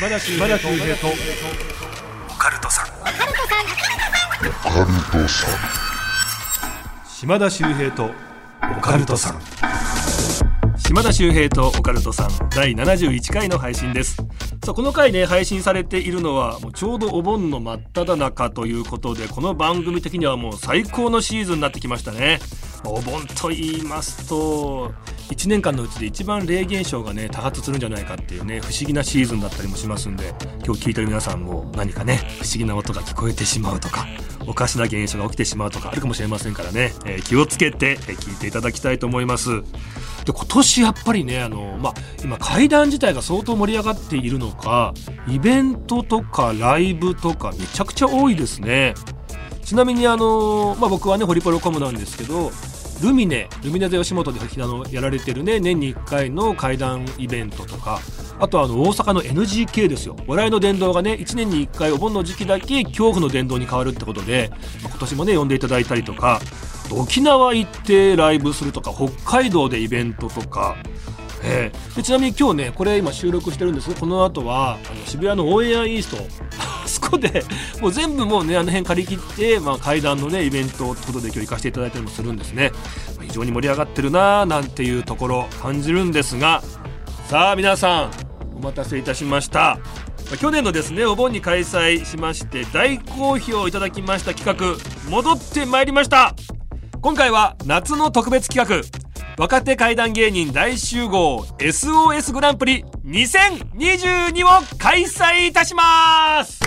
島田秀平と。オカルトさん。島田秀平と。オカルトさん。島田秀平とオカルトさん。第71回の配信です。さあこの回ね配信されているのはもうちょうどお盆の真っ只中ということでこの番組的にはもう最高のシーズンになってきましたねお盆と言いますと1年間のうちで一番霊現象がね多発するんじゃないかっていうね不思議なシーズンだったりもしますんで今日聞いてる皆さんも何かね不思議な音が聞こえてしまうとかおかしな現象が起きてしまうとかあるかもしれませんからね、えー気をつけて、え聞いていただきたいと思います。で今年やっぱりねあの、まあ、今階段自体が相当盛り上がっているのかイベントとかライブとかめちゃくちゃ多いですね。ちなみにあの、まあ、僕はねホリプロコムなんですけどルミネルミネ座吉本であのやられてるね年に1回の怪談イベントとかあとはあの大阪の NGK ですよ。笑いの殿堂がね1年に1回お盆の時期だけ恐怖の殿堂に変わるってことで、まあ今年もね呼んでいただいたりとか沖縄行ってライブするとか北海道でイベントとかえーでちなみに今日ねこれ今収録してるんですけどこの後はあの渋谷のオンエアイースト。そこでもう全部もうねあの辺借り切って、まあ、階段のねイベントってことで今日行かせていただいたりもするんですね、まあ非常に盛り上がってるなーなんていうところ感じるんですがさあ皆さんお待たせいたしました。去年のですねお盆に開催しまして大好評いただきました企画戻ってまいりました。今回は夏の特別企画。若手怪談芸人大集合 SOS グランプリ2022を開催いたします。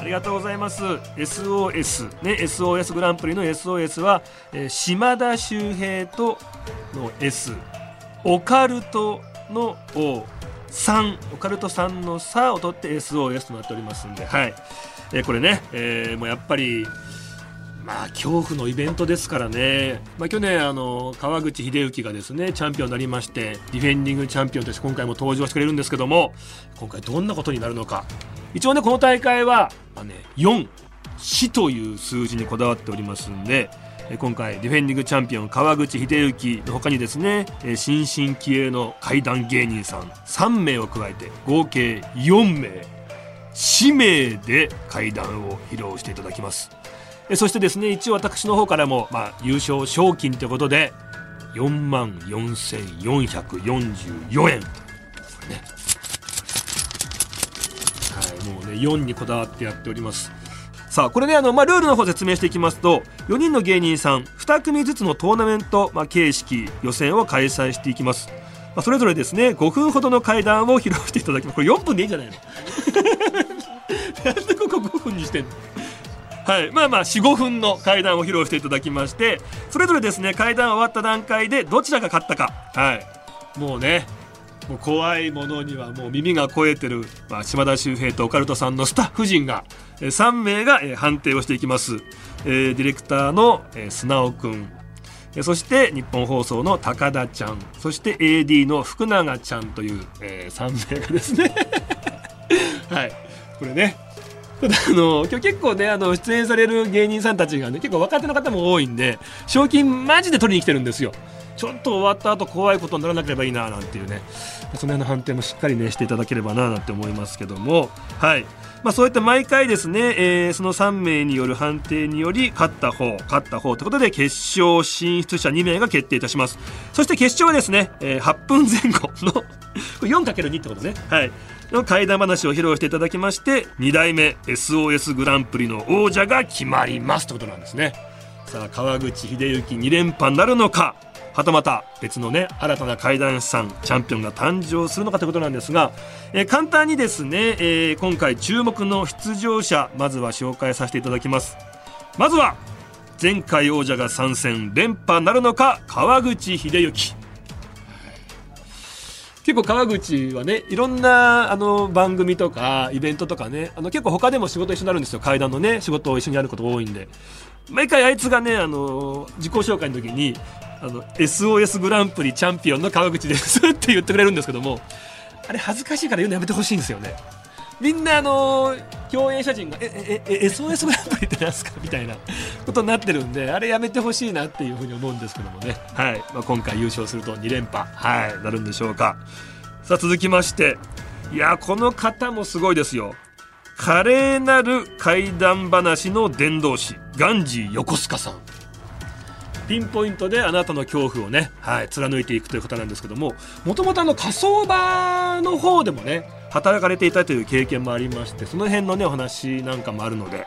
ありがとうございます。SOS ね SOS グランプリの SOS は、えー島田秀平との S オカルトの O 3オカルト3の「さ」を取って SOS となっておりますんではい、えーこれね、えーもうやっぱりまあ恐怖のイベントですからね、まあ、去年あの川口秀幸がですねチャンピオンになりましてディフェンディングチャンピオンとして今回も登場してくれるんですけども今回どんなことになるのか。一応ねこの大会は、まあね、4死という数字にこだわっておりますんで今回ディフェンディングチャンピオン川口秀幸の他にですね新進気鋭の怪談芸人さん3名を加えて合計4名氏名で怪談を披露していただきます。そしてですね一応私の方からも、まあ、優勝賞金ということで4万4444円。ね。はいもうね4にこだわってやっております。さあこれねあの、まあ、ルールの方説明していきますと4人の芸人さん2組ずつのトーナメント、まあ、形式予選を開催していきます、まあ、それぞれですね5分ほどの会談を披露していただきます。これ4分でいいんじゃないの？なんでここ5分にしてんの？はい、まあまあ45分の会談を披露していただきましてそれぞれですね会談終わった段階でどちらが勝ったか。はい。もうねもう怖いものにはもう耳が肥えてる、まあ、島田秀平とオカルトさんのスタッフ陣が3名が判定をしていきます、えーディレクターのえー砂尾くん。そして日本放送の高田ちゃん。そして AD の福永ちゃんという、え3名がですね。はい。これねあの今日結構ねあの出演される芸人さんたちがね結構若手の方も多いんで賞金マジで取りに来てるんですよ。ちょっと終わった後怖いことにならなければいいななんていうね。その辺の判定もしっかりねしていただければななんて思いますけども。はい。まあ、そうやって毎回ですね、えーその3名による判定により勝った方勝った方ということで決勝進出者2名が決定いたします。そして決勝はですね、えー8分前後のこれ 4×2 ってことね。はい。の怪談話を披露していただきまして2代目 SOS グランプリの王者が決まりますということなんですね。さあ川口秀幸2連覇なるのかはたまた別のね新たな怪談師さんチャンピオンが誕生するのかということなんですが、えー簡単にですね、えー今回注目の出場者まずは紹介させていただきます。まずは前回王者が参戦連覇なるのか川口秀幸。結構川口はねいろんなあの番組とかイベントとかねあの結構他でも仕事一緒になるんですよ。階段のね仕事を一緒にやることが多いんで。毎回あいつがねあの自己紹介の時にあの SOS グランプリチャンピオンの川口ですって言ってくれるんですけどもあれ恥ずかしいから言うのやめてほしいんですよね。みんなあの共演者陣が「えええ SOS グランプリってなんすか?」みたいな ことになってるんであれやめてほしいなっていうふうに思うんですけどもね、はい。まあ、今回優勝すると2連覇、はい、なるんでしょうか。さあ続きまして。いやこの方もすごいですよ。華麗なる怪談話の伝道師。ガンジー横須賀さん。ピンポイントであなたの恐怖をね、はい、貫いていくという方なんですけどももともと火葬場の方でもね働かれていたという経験もありましてその辺のねお話なんかもあるのでい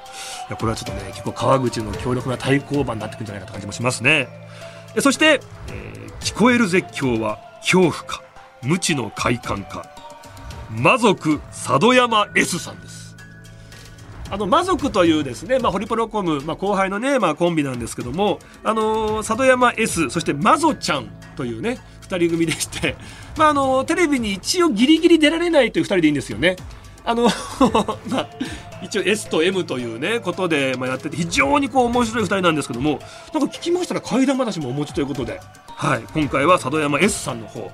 やこれはちょっとね結構川口の強力な対抗馬になってくるんじゃないかと感じもしますね。そして、えー、聞こえる絶叫は恐怖か無知の快感か魔族佐渡山 S さんです。あの魔族というですね、まあ、ホリプロコム、まあ、後輩のね、まあ、コンビなんですけども、あのー、佐渡山 S そして魔族ちゃんというね2人組でして、まああの、テレビに一応ギリギリ出られないという2人でいいんですよね。あの まあ、一応 S と M というねことで、まあ、やってて非常にこう面白い2人なんですけどもなんか聞きましたら怪談話もお持ちということで、はい、今回は佐渡山 S さんの方。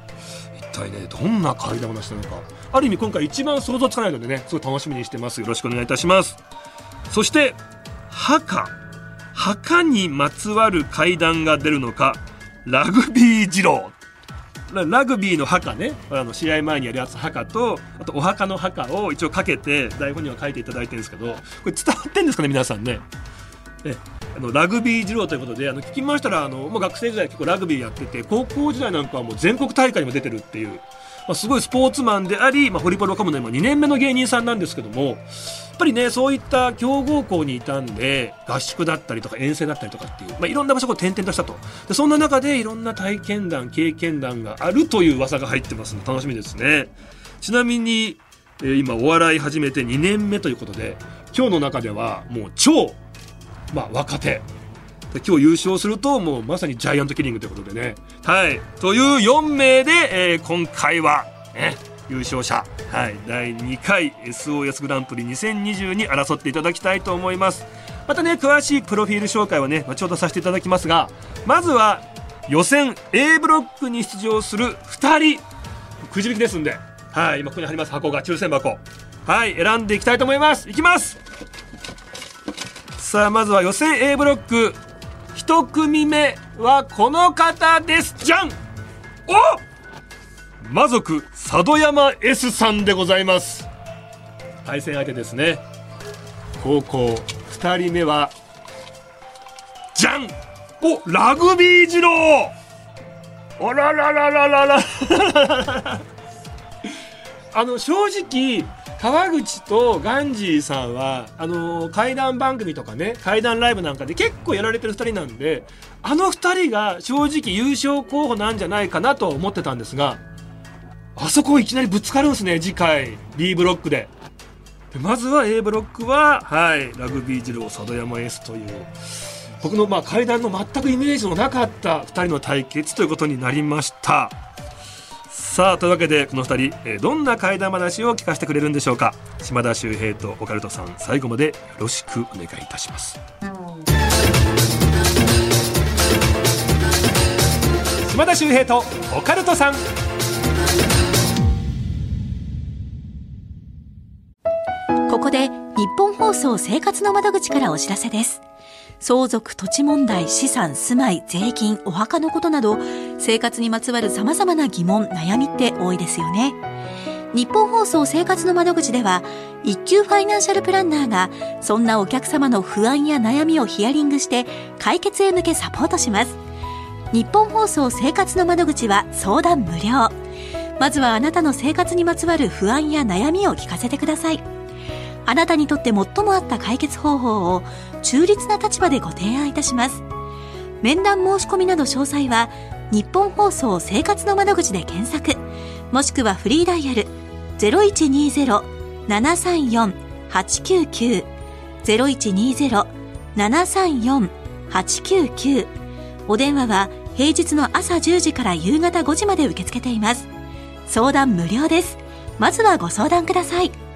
一体ねどんな怪談話なのか。ある意味今回一番想像つかないのでねすごい楽しみにしてます。よろしくお願いいたします。そして墓。墓にまつわる怪談が出るのかラグビー二郎。ラグビーの墓ね。あの試合前にやるやつ墓とあとお墓の墓を一応かけて台本には書いていただいてるんですけどこれ伝わってんですかね皆さんね。えあのラグビー二郎ということであの聞きましたらあのもう学生時代結構ラグビーやってて高校時代なんかはもう全国大会にも出てるっていうまあ、すごいスポーツマンであり、まあ、ホリプロカムの今2年目の芸人さんなんですけどもぱりねそういった強豪校にいたんで合宿だったりとか遠征だったりとかっていう、まあ、いろんな場所を転々としたと。でそんな中でいろんな体験談経験談があるという噂が入ってますので楽しみですね。ちなみに、えー、今お笑い始めて2年目ということで今日の中ではもう超、まあ、若手。今日優勝するともうまさにジャイアントキリングということでね。はい。という4名で、えー、今回は、ね、優勝者、はい、第2回 SOS グランプリ2020に争っていただきたいと思います。またね詳しいプロフィール紹介はね後ほどさせていただきますがまずは予選 A ブロックに出場する2人。くじ引きですんで、はい、今ここに貼ります。箱が抽選箱。はい。選んでいきたいと思います。いきます。さあまずは予選 A ブロック。1組目はこの方です。じゃんおっ魔族佐渡山 S さんでございます。対戦相手ですね。高校2人目はじゃんおラグビー二郎。あらららららら あの正直川口とガンジーさんはあのー、怪談番組とかね怪談ライブなんかで結構やられてる2人なんであの2人が正直優勝候補なんじゃないかなと思ってたんですがあそこいきなりぶつかるんですね次回。B ブロックで。まずは A ブロックは、はい、ラグビー二郎佐渡山 S という。僕のまあ階段の全くイメージのなかった2人の対決ということになりました。さあというわけでこの2人、えー、どんな怪談話を聞かせてくれるんでしょうか。島田秀平とオカルトさん最後までよろしくお願いいたします。島田秀平とオカルトさん。日本放送生活の窓口からお知らせです相続、土地問題、資産、住まい、税金、お墓のことなど、生活にまつわる様々な疑問、悩みって多いですよね。日本放送生活の窓口では、一級ファイナンシャルプランナーが、そんなお客様の不安や悩みをヒアリングして、解決へ向けサポートします。日本放送生活の窓口は相談無料。まずはあなたの生活にまつわる不安や悩みを聞かせてください。あなたにとって最も合った解決方法を中立な立場でご提案いたします。面談申し込みなど詳細は、日本放送生活の窓口で検索、もしくはフリーダイヤル0120-734-899 0120-734-899お電話は平日の朝10時から夕方5時まで受け付けています。相談無料です。まずはご相談ください。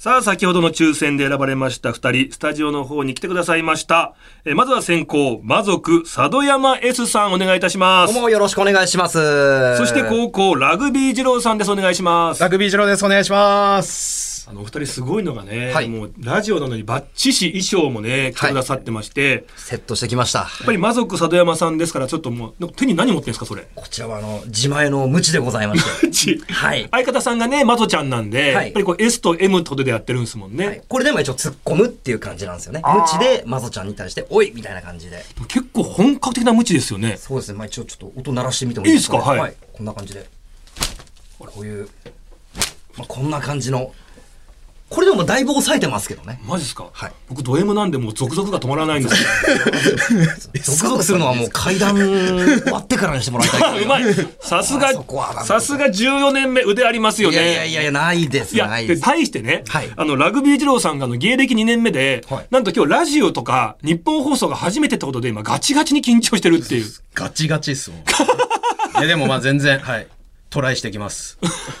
さあ、先ほどの抽選で選ばれました二人、スタジオの方に来てくださいました。えまずは先行、魔族、佐渡山 S さんお願いいたします。どうもよろしくお願いします。そして高校、ラグビー二郎さんです。お願いします。ラグビー二郎です。お願いします。あ。のお二人すごいのがね、はいもうラジオなのにバッチシ衣装もね着てくださってまして、セットしてきました。やっぱり魔族佐渡山さんですからちょっともう手に何持ってんですかそれ？こちらはあの、自前の無知でございまして。ちはい。相方さんがねマトちゃんなんで、はいやっぱりこう S と M とでやってるんですもんね、はいこれでも一応突っ込むっていう感じなんですよね。無知で、マゾちゃんに対して、おいみたいな感じで。結構本格的な無知ですよねそうですね。まあ一応ちょっと音鳴らしてみてもいいですか、ね、いいですか？はいこんな感じで。こういう、まあ、こんな感じの。もだいぶ抑えてますけどね。マジですか、はい僕ド M なんでもう続々が止まらないんですよ 続々するのはもう階段終わってからにしてもらいたい。うまいさすがさすが14年目腕ありますよいねやいやいやいや、ないです。いや。対してね、はいあのラグビー二郎さんがあの芸歴2年目で、はいなんと今日ラジオとか日本放送が初めてってことで今ガチガチに緊張してるっていうガチガチっすもん。いやでもまあ全然、はい。トライしてきます。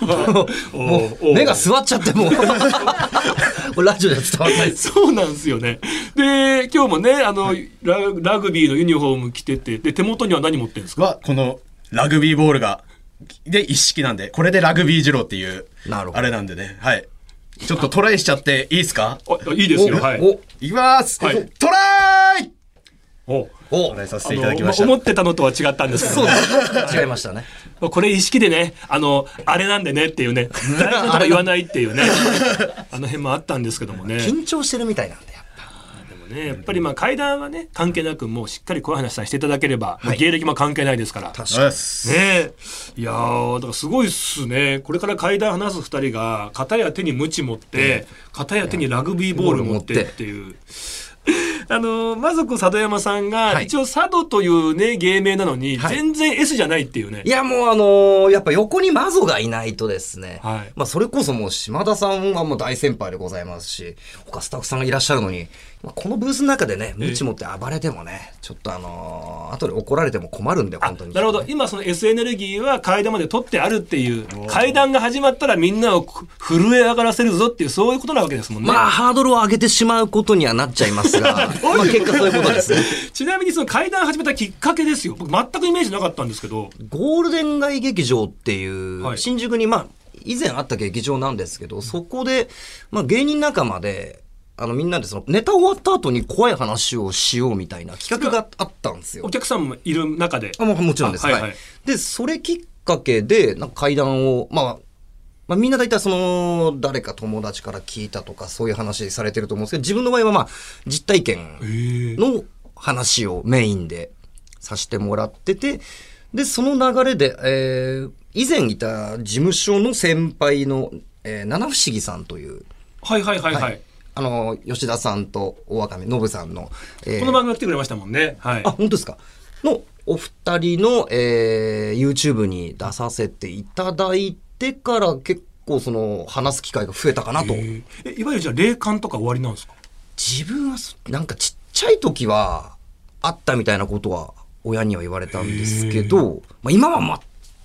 もう、目が座っちゃってもう、ラジオでは伝わらない。そうなんですよね。で、今日もね、あの、ララグビーのユニフォーム着てて、で、手元には何持ってるんですか？は、このラグビーボールが、で一式なんで、これでラグビー二郎っていう、あれなんでね。はい。ちょっとトライしちゃっていいですか？あいいですよ。はい。お、いきます、はいトライおおトライさせていただきました。思ってたのとは違ったんですけど、そうです。違いましたね。これ意識でね、あの、あれなんでねっていうね、誰のとか言わないっていうね、あの辺もあったんですけどもね。緊張してるみたいなんで、やっぱ。でもね、やっぱりまあ階段はね、関係なく、もうしっかりこういう話させていただければ、もう芸歴も関係ないですから。確かに。す。ねえ。いやー、だからすごいっすね。これから階段話す二人が、片や手に鞭持って、片や手にラグビーボール持ってっていう。あのー、魔族佐渡山さんが、はい一応佐渡というね、芸名なのに、はい全然 S じゃないっていうね。いや、もうあのーやっぱ横にマゾがいないとですね。はいまあ、それこそもう島田さんはもう大先輩でございますし、他スタッフさんがいらっしゃるのに、まあ、このブースの中でね、ムチ持って暴れてもね、ちょっとあのー後で怒られても困るんで、あ本当に。なるほど。今その S エネルギーは階段まで取ってあるっていう、階段が始まったらみんなを震え上がらせるぞっていう、そういうことなわけですもんね。まあ、ハードルを上げてしまうことにはなっちゃいますが、まあ、結果そういうことですね。ちなみにその階段始めたきっかけですよ。僕全くイメージなかったんですけど。ゴールデン街劇場っていう、はい新宿にまあ、以前あった劇場なんですけど、そこで、まあ芸人仲間で、あのみんなでそのネタ終わった後に怖い話をしようみたいな企画があったんですよお。客さんもいる中で。あもうもちろんです。はいははいで、それきっかけで、なんか階段を、まあ、まあ、みんな大体その、誰か友達から聞いたとか、そういう話されてると思うんですけど、自分の場合はまあ、実体験の話をメインでさせてもらってて、で、その流れで、えー以前いた事務所の先輩の、えー七不思議さんという、はいはいはいはい。あの、吉田さんと大若めノブさんの、えーこの番組が来てくれましたもんね。はい。あ、本当ですか？の、お二人の、えー YouTube に出させていただいてから結構その、話す機会が増えたかなと。えいわゆるじゃあ霊感とか終わりなんですか？自分はそ、なんかちっちゃい時は、あったみたいなことは、親には言われたんですけど、まあ今は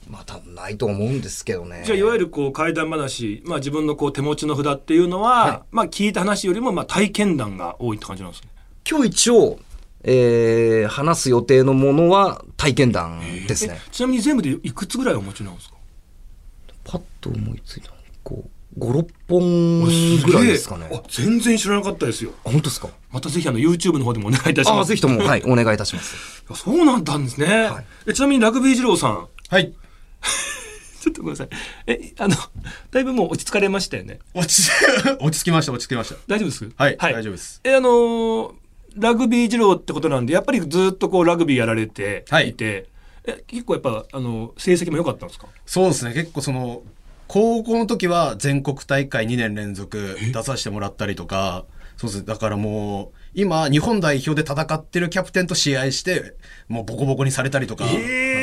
ま、またないと思うんですけどね。じゃあいわゆるこう怪談話、まあ自分のこう手持ちの札っていうのは、はいまあ聞いた話よりもまあ体験談が多いって感じなんですね。今日一応、えー話す予定のものは体験談ですね。えちなみに全部でいくつぐらいお持ちなんですか？パッと思いついたのこう、5、6本ぐらいですかね。あ全然知らなかったですよ。あ本当ですか？またぜひあの YouTube の方でもお願いいたします。あぜひとも、はい、お願いいたします。そうなんだんですね、はいえちなみにラグビー二郎さん、はい。ちょっとごめんなさい。え、あの、だいぶもう落ち着かれましたよね。落ち、落ち着きました、落ち着きました。大丈夫です？はい大丈夫です。え、あのーラグビー二郎ってことなんで、やっぱりずっとこうラグビーやられてい。て、え結構やっぱ、あの、成績も良かったんですか？そうですね、結構その、高校の時は全国大会2年連続出させてもらったりとか、そうです。ね、だからもう、今、日本代表で戦ってるキャプテンと試合して、もうボコボコにされたりとか、えー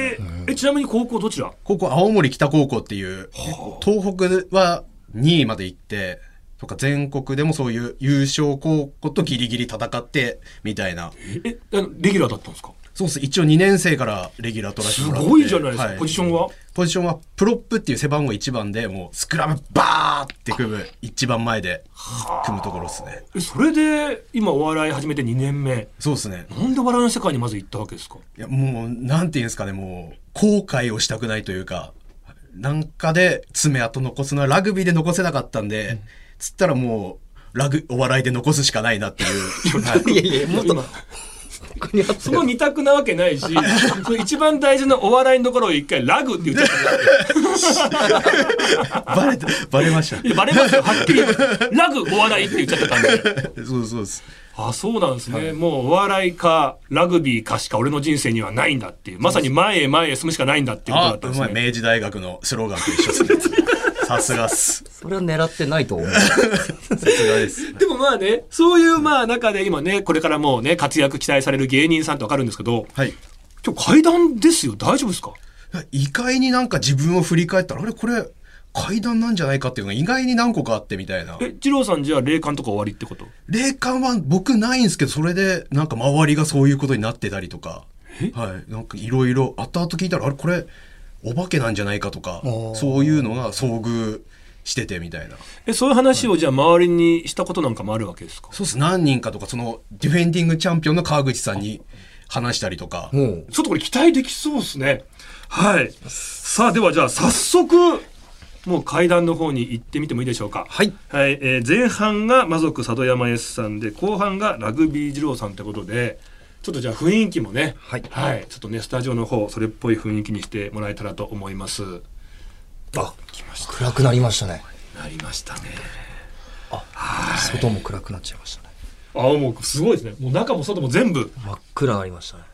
え、ちなみに高校どちら？高校、青森北高校っていう、東北は2位まで行って、とか全国でもそういう優勝高校とギリギリ戦って、みたいな。え、あのレギュラーだったんですか？そうです。一応2年生からレギュラー取らせすてもらって。ごいじゃないですか。はポジションは？ポジションはプロップっていう背番号1番で、もうスクラムバーって組む、一番前で組むところですね。え、それで今お笑い始めて2年目？そうですね。なんで笑いの世界にまず行ったわけですか？いや、もう、なんていうんですかね、もう、後悔をしたくないというか、なんかで爪痕残すのはラグビーで残せなかったんで、つったらもう、ラグ、お笑いで残すしかないなっていう。はいいやいや、もっと、にその二択なわけないし、その一番大事なお笑いのところを一回ラグって言っちゃった。バレた、バレましたバレますよ、はっきり。ラグお笑いって言っちゃってたんで。そうそうです。あ、そうなんですね。もうお笑いか、ラグビーかしか俺の人生にはないんだっていう。まさに前へ前へ進むしかないんだっていうことだあっ、たんですうまい。ね。明治大学のスローガンと一緒ですね。さすがっす。それは狙ってないと思う。さすがです。でもまあね、そういうまあ中で今ね、これからもうね、活躍期待される芸人さんってわかるんですけど、はい。今日階段ですよ。大丈夫ですか？意外になんか自分を振り返ったら、あれこれ階段なんじゃないかっていうのが意外に何個かあってみたいな。え、二郎さんじゃあ霊感とか終わりってこと？霊感は僕ないんですけど、それでなんか周りがそういうことになってたりとか。はい。なんかいろいろ後々聞いたら、あれこれお化けなんじゃないかとか、そういうのが遭遇しててみたいな。え、そういう話をじゃあ周りにしたことなんかもあるわけですか？そうっす。何人かとか、そのディフェンディングチャンピオンの川口さんに話したりとか。もう、ちょっとこれ期待できそうですね。はい。さあ、ではじゃあ早速、もう階段の方に行ってみてもいいでしょうか？はい。はい、えー前半が魔族佐渡山 S さんで、後半がラグビー二郎さんってことで、ちょっとじゃあ雰囲気もね、はいちょっとね、スタジオの方、それっぽい雰囲気にしてもらえたらと思います。あ、暗くなりましたね。なりましたね。外も暗くなっちゃいましたね。あ、もうすごいですね。もう中も外も全部。真っ暗になりましたね。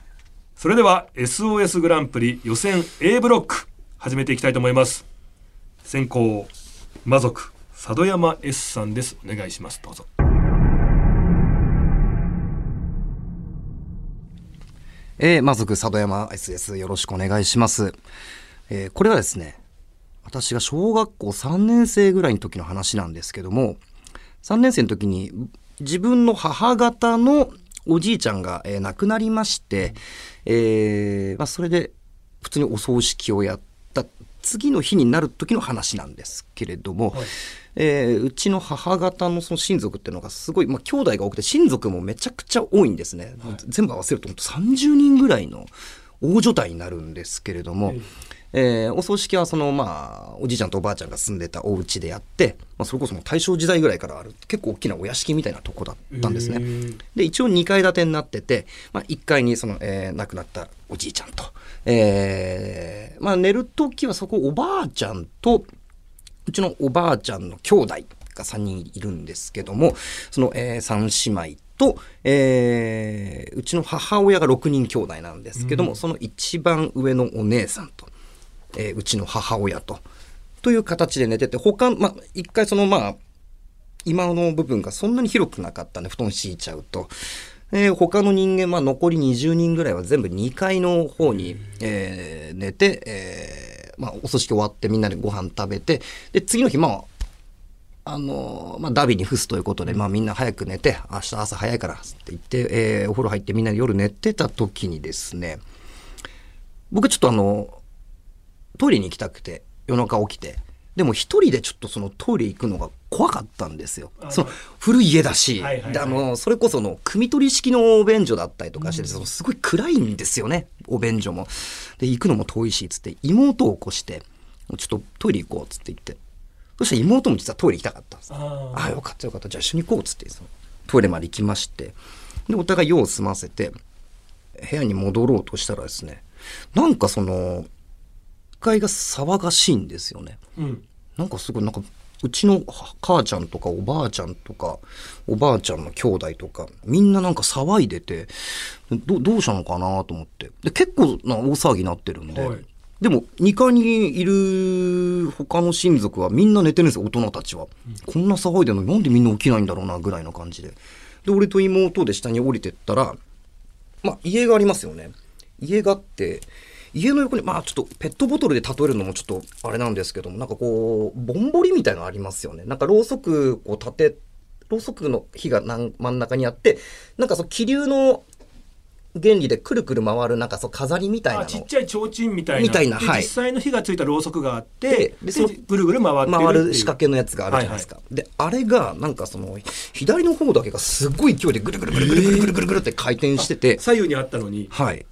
それでは SOS グランプリ予選 A ブロック始めていきたいと思います先行魔族佐渡山 S さんですお願いしますどうぞえー、まずく佐渡山 SS よろしくお願いします。えーこれはですね、私が小学校3年生ぐらいの時の話なんですけども、3年生の時に自分の母方のおじいちゃんが、えー亡くなりまして、えーまあ、それで普通にお葬式をやって次の日になる時の話なんですけれども、えーうちの母方のその親族っていうのがすごい、まあ、兄弟が多くて親族もめちゃくちゃ多いんですね、全部合わせると本当30人ぐらいの大所帯になるんですけれども、えーお葬式はそのまあおじいちゃんとおばあちゃんが住んでたお家でやって、まあ、それこそ大正時代ぐらいからある結構大きなお屋敷みたいなとこだったんですね。で一応2階建てになってて、まあ、1階にその、えー亡くなったおじいちゃんと、えーまあ、寝る時はそこおばあちゃんとうちのおばあちゃんの兄弟が3人いるんですけどもその、え3姉妹と、えーうちの母親が6人兄弟なんですけども、その一番上のお姉さんと、えーうちの母親とという形で寝てて他まあ一回そのまあ今の部分がそんなに広くなかったんで布団敷いちゃうと、えー他の人間、まあ、残り20人ぐらいは全部2階の方に、えー寝て、えーまあ、お葬式終わってみんなでご飯食べてで次の日まああのまあ、ダビに付すということで、まあ、みんな早く寝て明日朝早いからって言って、えーお風呂入ってみんなで夜寝てた時にですね僕ちょっとあのトイレに行きたくて夜中起きてでも一人でちょっとそのトイレ行くのが怖かったんですよ。その古い家だし、はいはいはいであのそれこその汲み取り式のお便所だったりとかしてて、そのすごい暗いんですよねお便所も。で行くのも遠いしっつって妹を起こしてちょっとトイレ行こうっつって言ってそしたら妹も実はトイレ行きたかったんです。あああよかったよかったじゃあ一緒に行こうっつってそのトイレまで行きましてでお互い用を済ませて部屋に戻ろうとしたらですねなんかその1階が騒がしいんですよね。うんなんかすごいなんかうちの母ちゃんとかおばあちゃんとかおばあちゃんの兄弟とかみんななんか騒いでてどどうしたのかなと思って。で結構な大騒ぎになってるんで、はい。でも2階にいる他の親族はみんな寝てるんですよ大人たちは、こんな騒いでるのになんでみんな起きないんだろうなぐらいの感じで。で俺と妹で下に降りてったらまあ、家がありますよね。家があって、家の横に、まあちょっとペットボトルで例えるのもちょっとあれなんですけども、なんかこう、ぼんぼりみたいなのありますよね。なんかろうそくこう立て、ろうそくの火がなん真ん中にあって、なんかそう気流の原理でくるくる回るなんかそう飾りみたいな。ちっちゃい提灯みたいなみたいなはいで実際の火がついたろうそくがあってでそのぐるぐる回って回る仕掛けのやつがあるじゃないですか。で、あれが、なんかその、左の方だけがすごい勢いでぐるぐるぐるぐるぐるぐるぐるぐるって回転してて、左右にあったのにはい。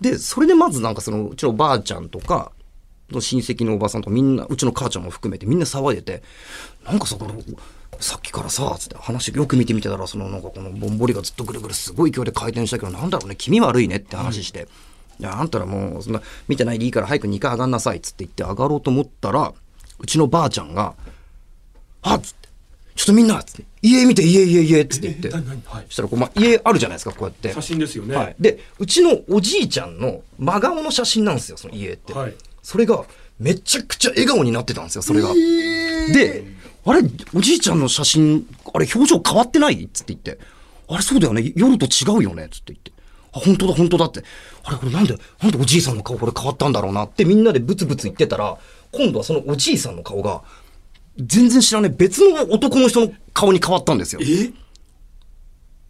で、それでまずなんかその、うちのばあちゃんとか、の親戚のおばさんとかみんな、うちの母ちゃんも含めてみんな騒いでて、なんかそこの、さっきからさ、つって話よく見てみてたら、そのなんかこのぼんぼりがずっとぐるぐるすごい勢いで回転したけど、なんだろうね、気味悪いねって話して。いや、あんたらもう、そんな、見てないでいいから早く2階上がんなさい、つって言って上がろうと思ったら、うちのばあちゃんが、あっつって、ちょっとみんな、つって、家見て、家、家、家、つって言って。はい。そしたらこう、まあ、家あるじゃないですか、こうやって。写真ですよね。はい、でうちのおじいちゃんの真顔の写真なんですよその家って、はい。それがめちゃくちゃ笑顔になってたんですよそれが、であれおじいちゃんの写真あれ表情変わってないっつって言って。あれそうだよね夜と違うよねっつって言って。あ本当だ本当だって。あれこれなんでなんでおじいさんの顔これ変わったんだろうなってみんなでブツブツ言ってたら今度はそのおじいさんの顔が全然知らない別の男の人の顔に変わったんですよ。え？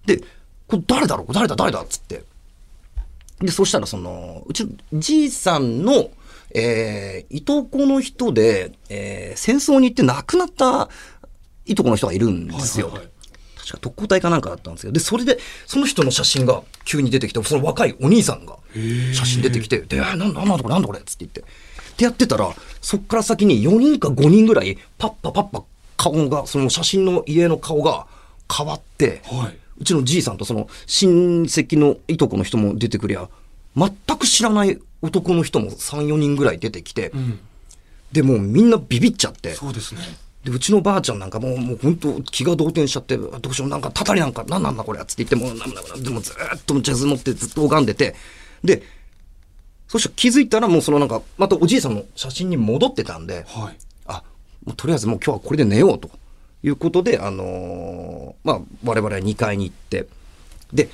で、これ誰だろう？誰だ？誰だ？っつって。で、そしたらその、うちのじいさんの、えー、いとこの人で、えー、戦争に行って亡くなったいとこの人がいるんですよ。はいはいはい。確か特攻隊かなんかだったんですけど、で、それで、その人の写真が急に出てきて、その若いお兄さんが写真出てきて、で、えーなんだ、なんだこれ、なんだこれ？っつって言って。ってやってたら、そっから先に4人か5人ぐらい、パッパパッパ顔が、その写真の家の顔が変わって、はい。うちのじいさんとその親戚のいとこの人も出てくりゃ、全く知らない男の人も3、4人ぐらい出てきて、ん。で、もうみんなビビっちゃって、そうですね。で、うちのばあちゃんなんかもう、もう本当気が動転しちゃって、どうしよう、なんか、たたりなんか、なんなんだこれ、つって言って、もう、なんだでもずーっとジャズ持ってずっと拝んでて、で、そしたら気づいたらもうそのなんか、またおじいさんの写真に戻ってたんで、はい。あ、もうとりあえずもう今日はこれで寝ようということで、あのーまあ、我々は2階に行って、で、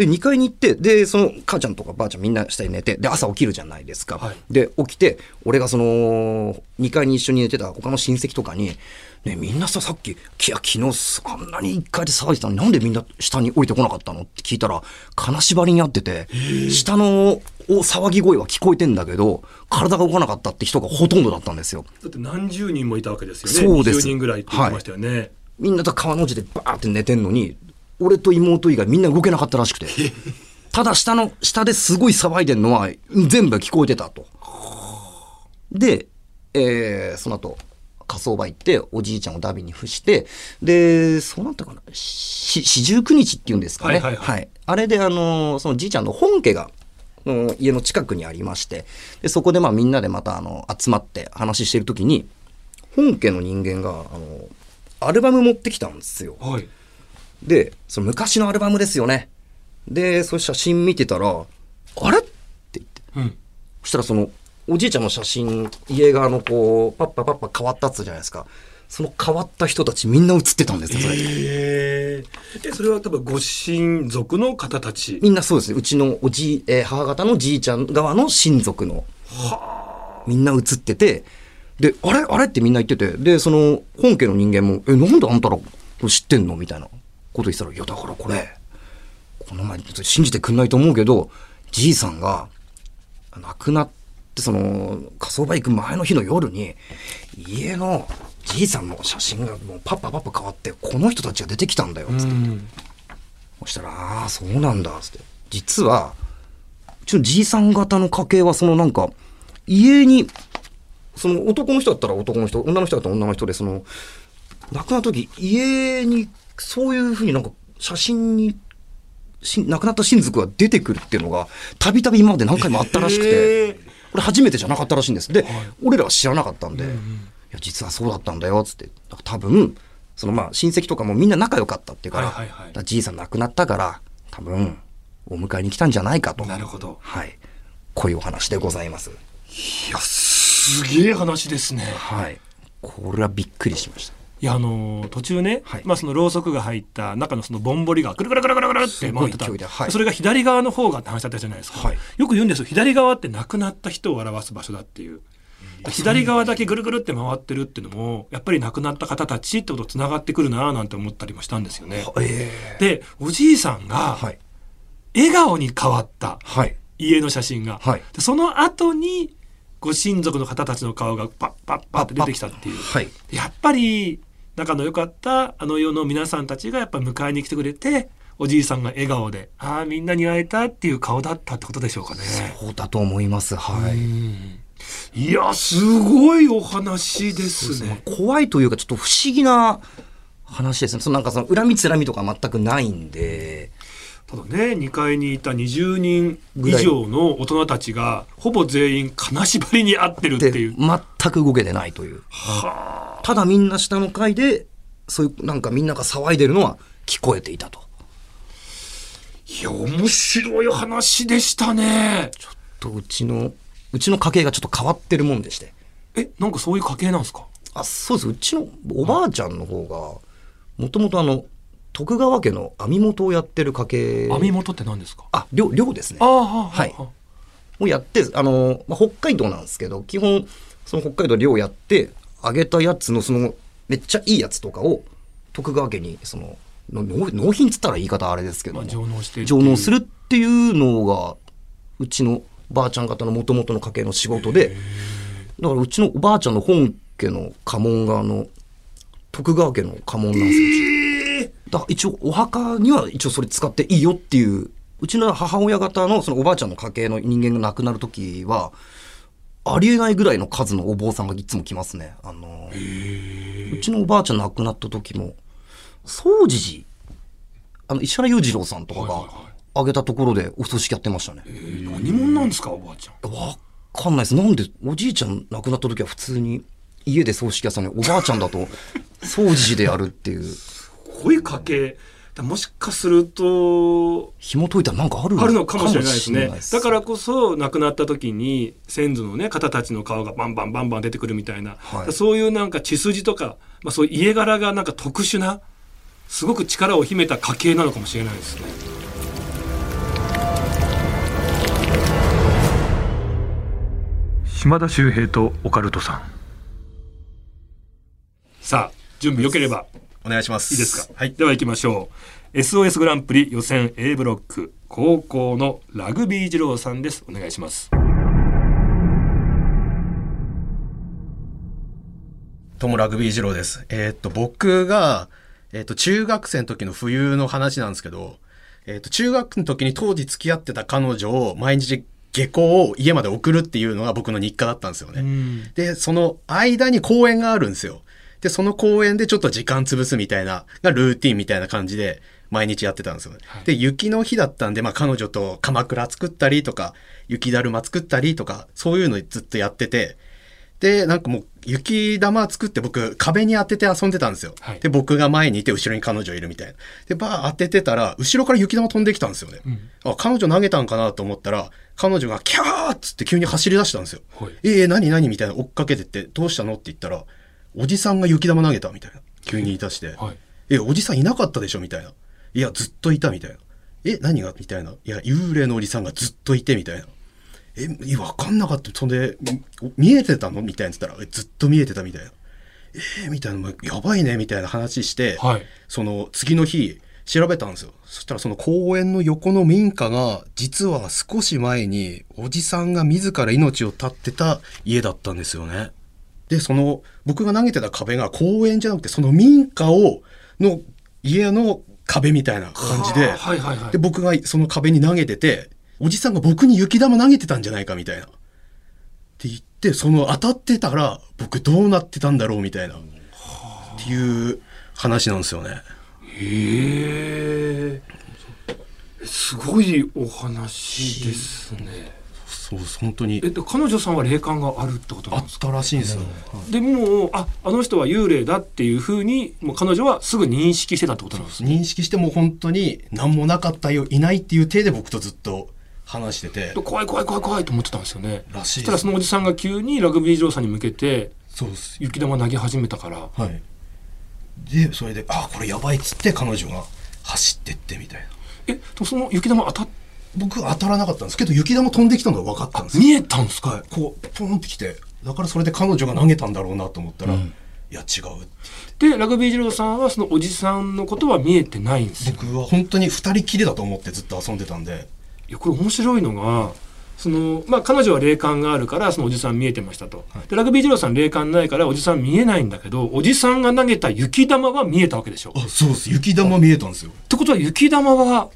で、2階に行って、で、その母ちゃんとかばあちゃんみんな下に寝て、で、朝起きるじゃないですか。はいで、起きて、俺がその、2階に一緒に寝てた他の親戚とかに、ね、みんなさ、さっき、いや、昨日あんなに1階で騒いでたのになんでみんな下に降りてこなかったのって聞いたら、金縛りにあってて、下のお騒ぎ声は聞こえてんだけど、体が動かなかったって人がほとんどだったんですよ。だって何十人もいたわけですよね。そうです20人ぐらいって言ってましたよね。みんなと川の字でバーって寝てんのに、俺と妹以外みんな動けなかったらしくて。ただ下の、下ですごい騒いでんのは全部聞こえてたと。で、えー、その後、火葬場行って、おじいちゃんをダビに付して、で、そうなったかな、し四十九日っていうんですかね。はいはいはいあれで、あの、そのじいちゃんの本家が、うん家の近くにありまして、で、そこでまあみんなでまたあの集まって話してるときに、本家の人間が、あの、アルバム持ってきたんですよ。はい。で、その昔のアルバムですよね。で、その写真見てたら、あれ？って言って。うん。そしたらその、おじいちゃんの写真、家側のこう、パッパパッパ変わったっつうじゃないですか。その変わった人たちみんな写ってたんですよ、それ。えー、えそれは多分ご親族の方たち？みんなそうですね。うちのおじい、えー母方のじいちゃん側の親族の。みんな写ってて、で、あれ？あれ？ってみんな言ってて、で、その、本家の人間も、え、なんであんたら知ってんの？みたいなこと言ってたら、いや、だからこれ、この前、信じてくんないと思うけど、じいさんが、亡くなって、その、火葬場行く前の日の夜に、家のじいさんの写真がもうパッパパッパ変わって、この人たちが出てきたんだよ、つって。うん。そしたら、ああ、そうなんだ、つって。実は、うちのじいさん方の家系は、そのなんか、家に、その男の人だったら男の人、女の人だったら女の人で、その、亡くなった時、家に、そういうふうになんか、写真に、し亡くなった親族が出てくるっていうのが、たびたび今まで何回もあったらしくへてー、これ初めてじゃなかったらしいんです。で、俺らは知らなかったんで、いや、実はそうだったんだよ、つって。多分、そのまあ、親戚とかもみんな仲良かったっていうから、はいはいはいじいさん亡くなったから、多分、お迎えに来たんじゃないかと。なるほどはい。こういうお話でございます。いや、すげえ話ですね。はい。これはびっくりしました。いやあのー途中ね、はい。まあそのろうそくが入った中のそのぼんぼりがぐるぐるぐるぐるぐるって回ってたはい。それが左側の方がって話だったじゃないですか、はい。よく言うんですよ。左側って亡くなった人を表す場所だっていう。左側だけぐるぐるって回ってるっていうのもやっぱり亡くなった方たちってこととつながってくるななんて思ったりもしたんですよね。えでおじいさんがはい。笑顔に変わった。はい。家の写真が、はい。でその後にご親族の方たちの顔がパッパッパッって出てきたっていう。はい。やっぱり仲の良かったあの世の皆さんたちがやっぱ迎えに来てくれておじいさんが笑顔でああみんなに会えたっていう顔だったってことでしょうかね。そうだと思います。はい。いやすごいお話ですね。怖いというか、ちょっと不思議な話ですね。そのなんかその恨みつらみとか全くないんで、ただね2階にいた20人以上の大人たちがほぼ全員金縛りに遭ってるってでいう。全く動けてないという。ただみんな下の階で、そういうなんかみんなが騒いでるのは聞こえていたと。いや面白い話でしたね。とうちの、うちの家系がちょっと変わってるもんでして。えなんかそういう家系なんですか？あ、そうです。うちのおばあちゃんの方が、もともとあの、徳川家の網元をやってる家系。網元って何ですか？あ、漁、漁ですね。ああははいをやって、あの、まあ、北海道なんですけど、基本、その北海道漁やって、揚げたやつのその、めっちゃいいやつとかを、徳川家に、その、の納納品っつったら言い方あれですけども、まあ上納して上納するっていうのが、うちのばあちゃん方の元々の家系の仕事で、だからうちのおばあちゃんの本家の家紋が、あの、徳川家の家紋なんですよ。うちだから一応お墓には一応それ使っていいよっていう、うちの母親方のそのおばあちゃんの家系の人間が亡くなる時は、ありえないぐらいの数のお坊さんがいつも来ますね。あの、うちのおばあちゃん亡くなった時も、総持寺、あの、石原裕次郎さんとかがあげたところでお葬式やってましたね。えー何者なんですかおばあちゃん。わかんないです。なんで、おじいちゃん亡くなった時は普通に家で葬式屋さんにおばあちゃんだと 総持寺でやるっていう、すごい家系。だもしかすると紐解いたらなんかあるあるのかもしれないですね。かもしれだからこそ亡くなった時に先祖のね方たちの顔がバンバンバンバン出てくるみたいな、はい。そういうなんか血筋とか、まあ、そういう家柄がなんか特殊なすごく力を秘めた家系なのかもしれないですね。島田秀平とオカルトさん。さあ準備よければお願いします。いいですか、はい。では行きましょう SOS グランプリ予選 A ブロック高校のラグビー二郎さんですお願いしますともラグビー二郎です。えーっと、僕が、えーっと、中学生の時の冬の話なんですけど、えーっと、中学の時に当時付き合ってた彼女を毎日下校を家まで送るっていうのが僕の日課だったんですよね。で、その間に公園があるんですよ。で、その公園でちょっと時間潰すみたいな、がルーティンみたいな感じで、毎日やってたんですよね。で、雪の日だったんで、まあ彼女と鎌倉作ったりとか、雪だるま作ったりとか、そういうのずっとやってて、で、なんかもう雪玉作って僕壁に当てて遊んでたんですよ。はいで、僕が前にいて後ろに彼女いるみたいな。で、バー当ててたら、後ろから雪玉飛んできたんですよね。あ、彼女投げたんかなと思ったら、彼女がキャーっつって急に走り出したんですよ。はいええ何何みたいな追っかけてって、どうしたのって言ったら、おじさんが雪玉投げたみたいな。急に言い出して。はいえ、おじさんいなかったでしょみたいな。いや、ずっといたみたいな。え、何がみたいな。いや、幽霊のおじさんがずっといてみたいな。え、わかんなかった。そんで、み見えてたの？みたいな言ったら、えずっと見えてたみたいな。えーみたいな、やばいね、みたいな話して、はいその次の日、調べたんですよ。そしたらその公園の横の民家が、実は少し前に、おじさんが自ら命を絶ってた家だったんですよね。で、その、僕が投げてた壁が公園じゃなくて、その民家を、の家の壁みたいな感じで、はいはいはいで、僕がその壁に投げてて、おじさんが僕に雪玉投げてたんじゃないかみたいな。って言って、その当たってたら、僕どうなってたんだろうみたいな。っていう話なんですよね。へえすごいお話ですねそう、本当にえ。で彼女さんは霊感があるってことあなんですか？ったらしいんですよ。でもうああの人は幽霊だっていうふうにもう彼女はすぐ認識してたってことなんですね認識しても本当に何もなかったよ、いないっていう体で僕とずっと話してて。怖い怖い怖い怖いと思ってたんですよねらしいそしたらそのおじさんが急にラグビー場さんに向けてそうです。雪玉投げ始めたからはい。で、それで、あ、これやばいっつって彼女が走ってってみたいな。えでもその雪玉当たっ僕当たらなかったんですけど、雪玉飛んできたのが分かったんですよ。見えたんですか、はい。こう、ポンってきて、だからそれで彼女が投げたんだろうなと思ったら、いや、違うって。でラグビー二郎さんはそのおじさんのことは見えてないんですよ僕は本当に二人きりだと思ってずっと遊んでたんで、いやこれ面白いのがその、まあ、彼女は霊感があるからそのおじさん見えてましたと、でラグビー二郎さん霊感ないからおじさん見えないんだけどおじさんが投げた雪玉は見えたわけでしょあ、そうです。雪玉見えたんですよ。ってことは雪玉は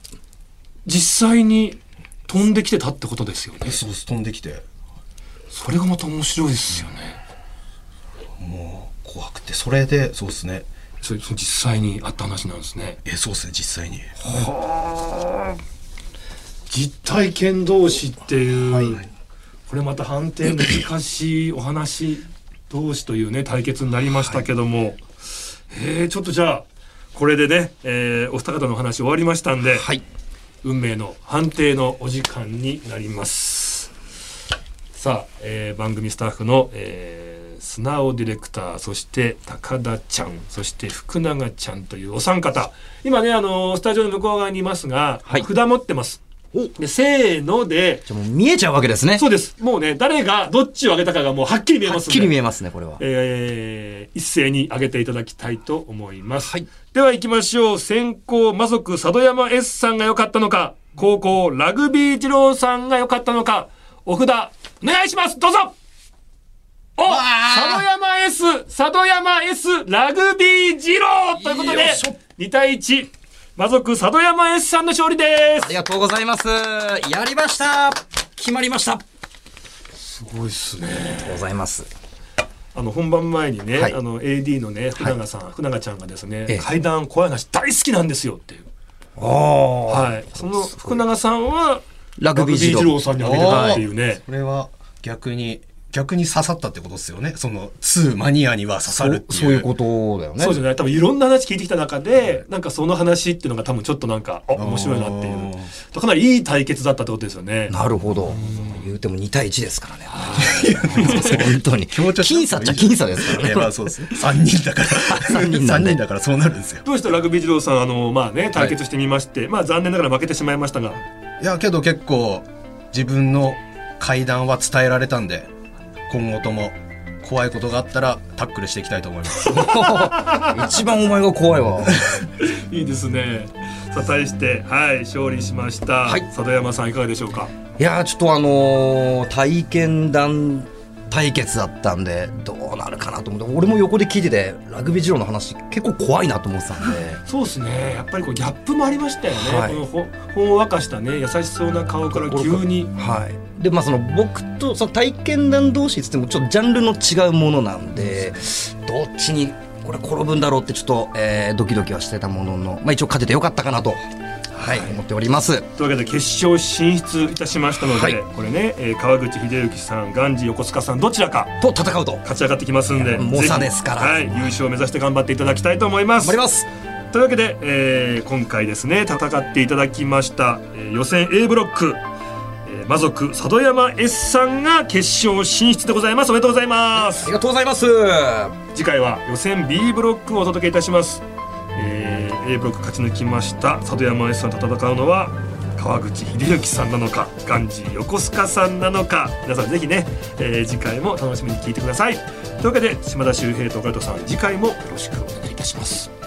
実際に飛んできてたってことですよね。そうです。飛んできて、それがまた面白いですよね。もう怖くて、それで、そうですね。それ実際にあった話なんですね。えそうですね実際に。実体験同士っていう、はいこれまた判定難しいお話同士というね対決になりましたけども、えーちょっとじゃあこれでね、えーお二方の話終わりましたんで、はい運命の判定のお時間になります。さあ、えー番組スタッフの、えー素直ディレクターそして高田ちゃんそして福永ちゃんというお三方。今ねあのスタジオの向こう側にいますが、はい。札持ってます。おでせーので。じゃあもう見えちゃうわけですね。そうです。もうね誰がどっちを上げたかがもうはっきり見えはますんで。っきり見えますねこれは。えー一斉に上げていただきたいと思います。はい。では行きましょう。先行魔族佐渡山 S さんが良かったのか、高校ラグビー二郎さんが良かったのか、お札お願いします。どうぞ。お佐渡山 S、佐渡山 S ラグビー二郎ということでよいしょ、2対1、魔族佐渡山 S さんの勝利です。あり。がとうございます。やりました。決まりました。ありすごいっすね。がとうございます。あの本番前にね、はい。あの AD のね福永さん、福永ちゃんがですね、ええ。階段怖い話大好きなんですよっていう。ああはい、その福永さんはラグビー二郎さんにあげてたっていうね。これは逆に逆に刺さったってことですよね。その2マニアには刺さるっていう。そういうことだよね。そうじゃない多分いろんな話聞いてきた中で、なんかその話っていうのが多分ちょっとなんかあ面白いなっていう。かなりいい対決だったってことですよね。なるほど。言うても2対1ですからね。本当に。僅差っちゃ僅差ですからねまあそうです。ね3人だから。三人三人だからそうなるんですよ。どうした？ラグビー二郎さんあのまあね対決してみまして、まあ残念ながら負けてしまいましたが。いやけど結構自分の階段は伝えられたんで今後とも怖いことがあったらタックルしていきたいと思います 一番お前が怖いわ いいですね。さあ対してはい勝利しました、はい佐渡山さんいかがでしょうか？いやーちょっとあのー体験談対決だったんでどうなるかなと思って俺も横で聞いててラグビー二郎の話結構怖いなと思ってたんで。そうですね。やっぱりこうギャップもありましたよね、はい。このほほんわかしたね優しそうな顔から急に。はい。でまあその僕とその体験談同士っつってもちょっとジャンルの違うものなんでどっちにこれ転ぶんだろうってちょっと、えードキドキはしてたものの、まあ、一応勝ててよかったかなと、はい。思っております。というわけで決勝進出いたしましたので、はい。これね、えー川口秀幸さんガジ横須賀さんどちらかと戦うと。勝ち上がってきますんで猛者ですから。はい、優勝を目指して頑張っていただきたいと思います。頑張ります。というわけで、えー今回ですね戦っていただきました、えー予選 A ブロック、えー魔族佐渡山 S さんが決勝進出でございます。おめでとうございます。ありがとうございます。次回は予選 B ブロックをお届けいたします、えー A ブロック勝ち抜きました。里山 S さんと戦うのは川口秀幸さんなのかガンジー横須賀さんなのか。皆さんぜひね、えー次回も楽しみに聞いてください。というわけで島田秀平と岡田さん次回もよろしくお願いいたします。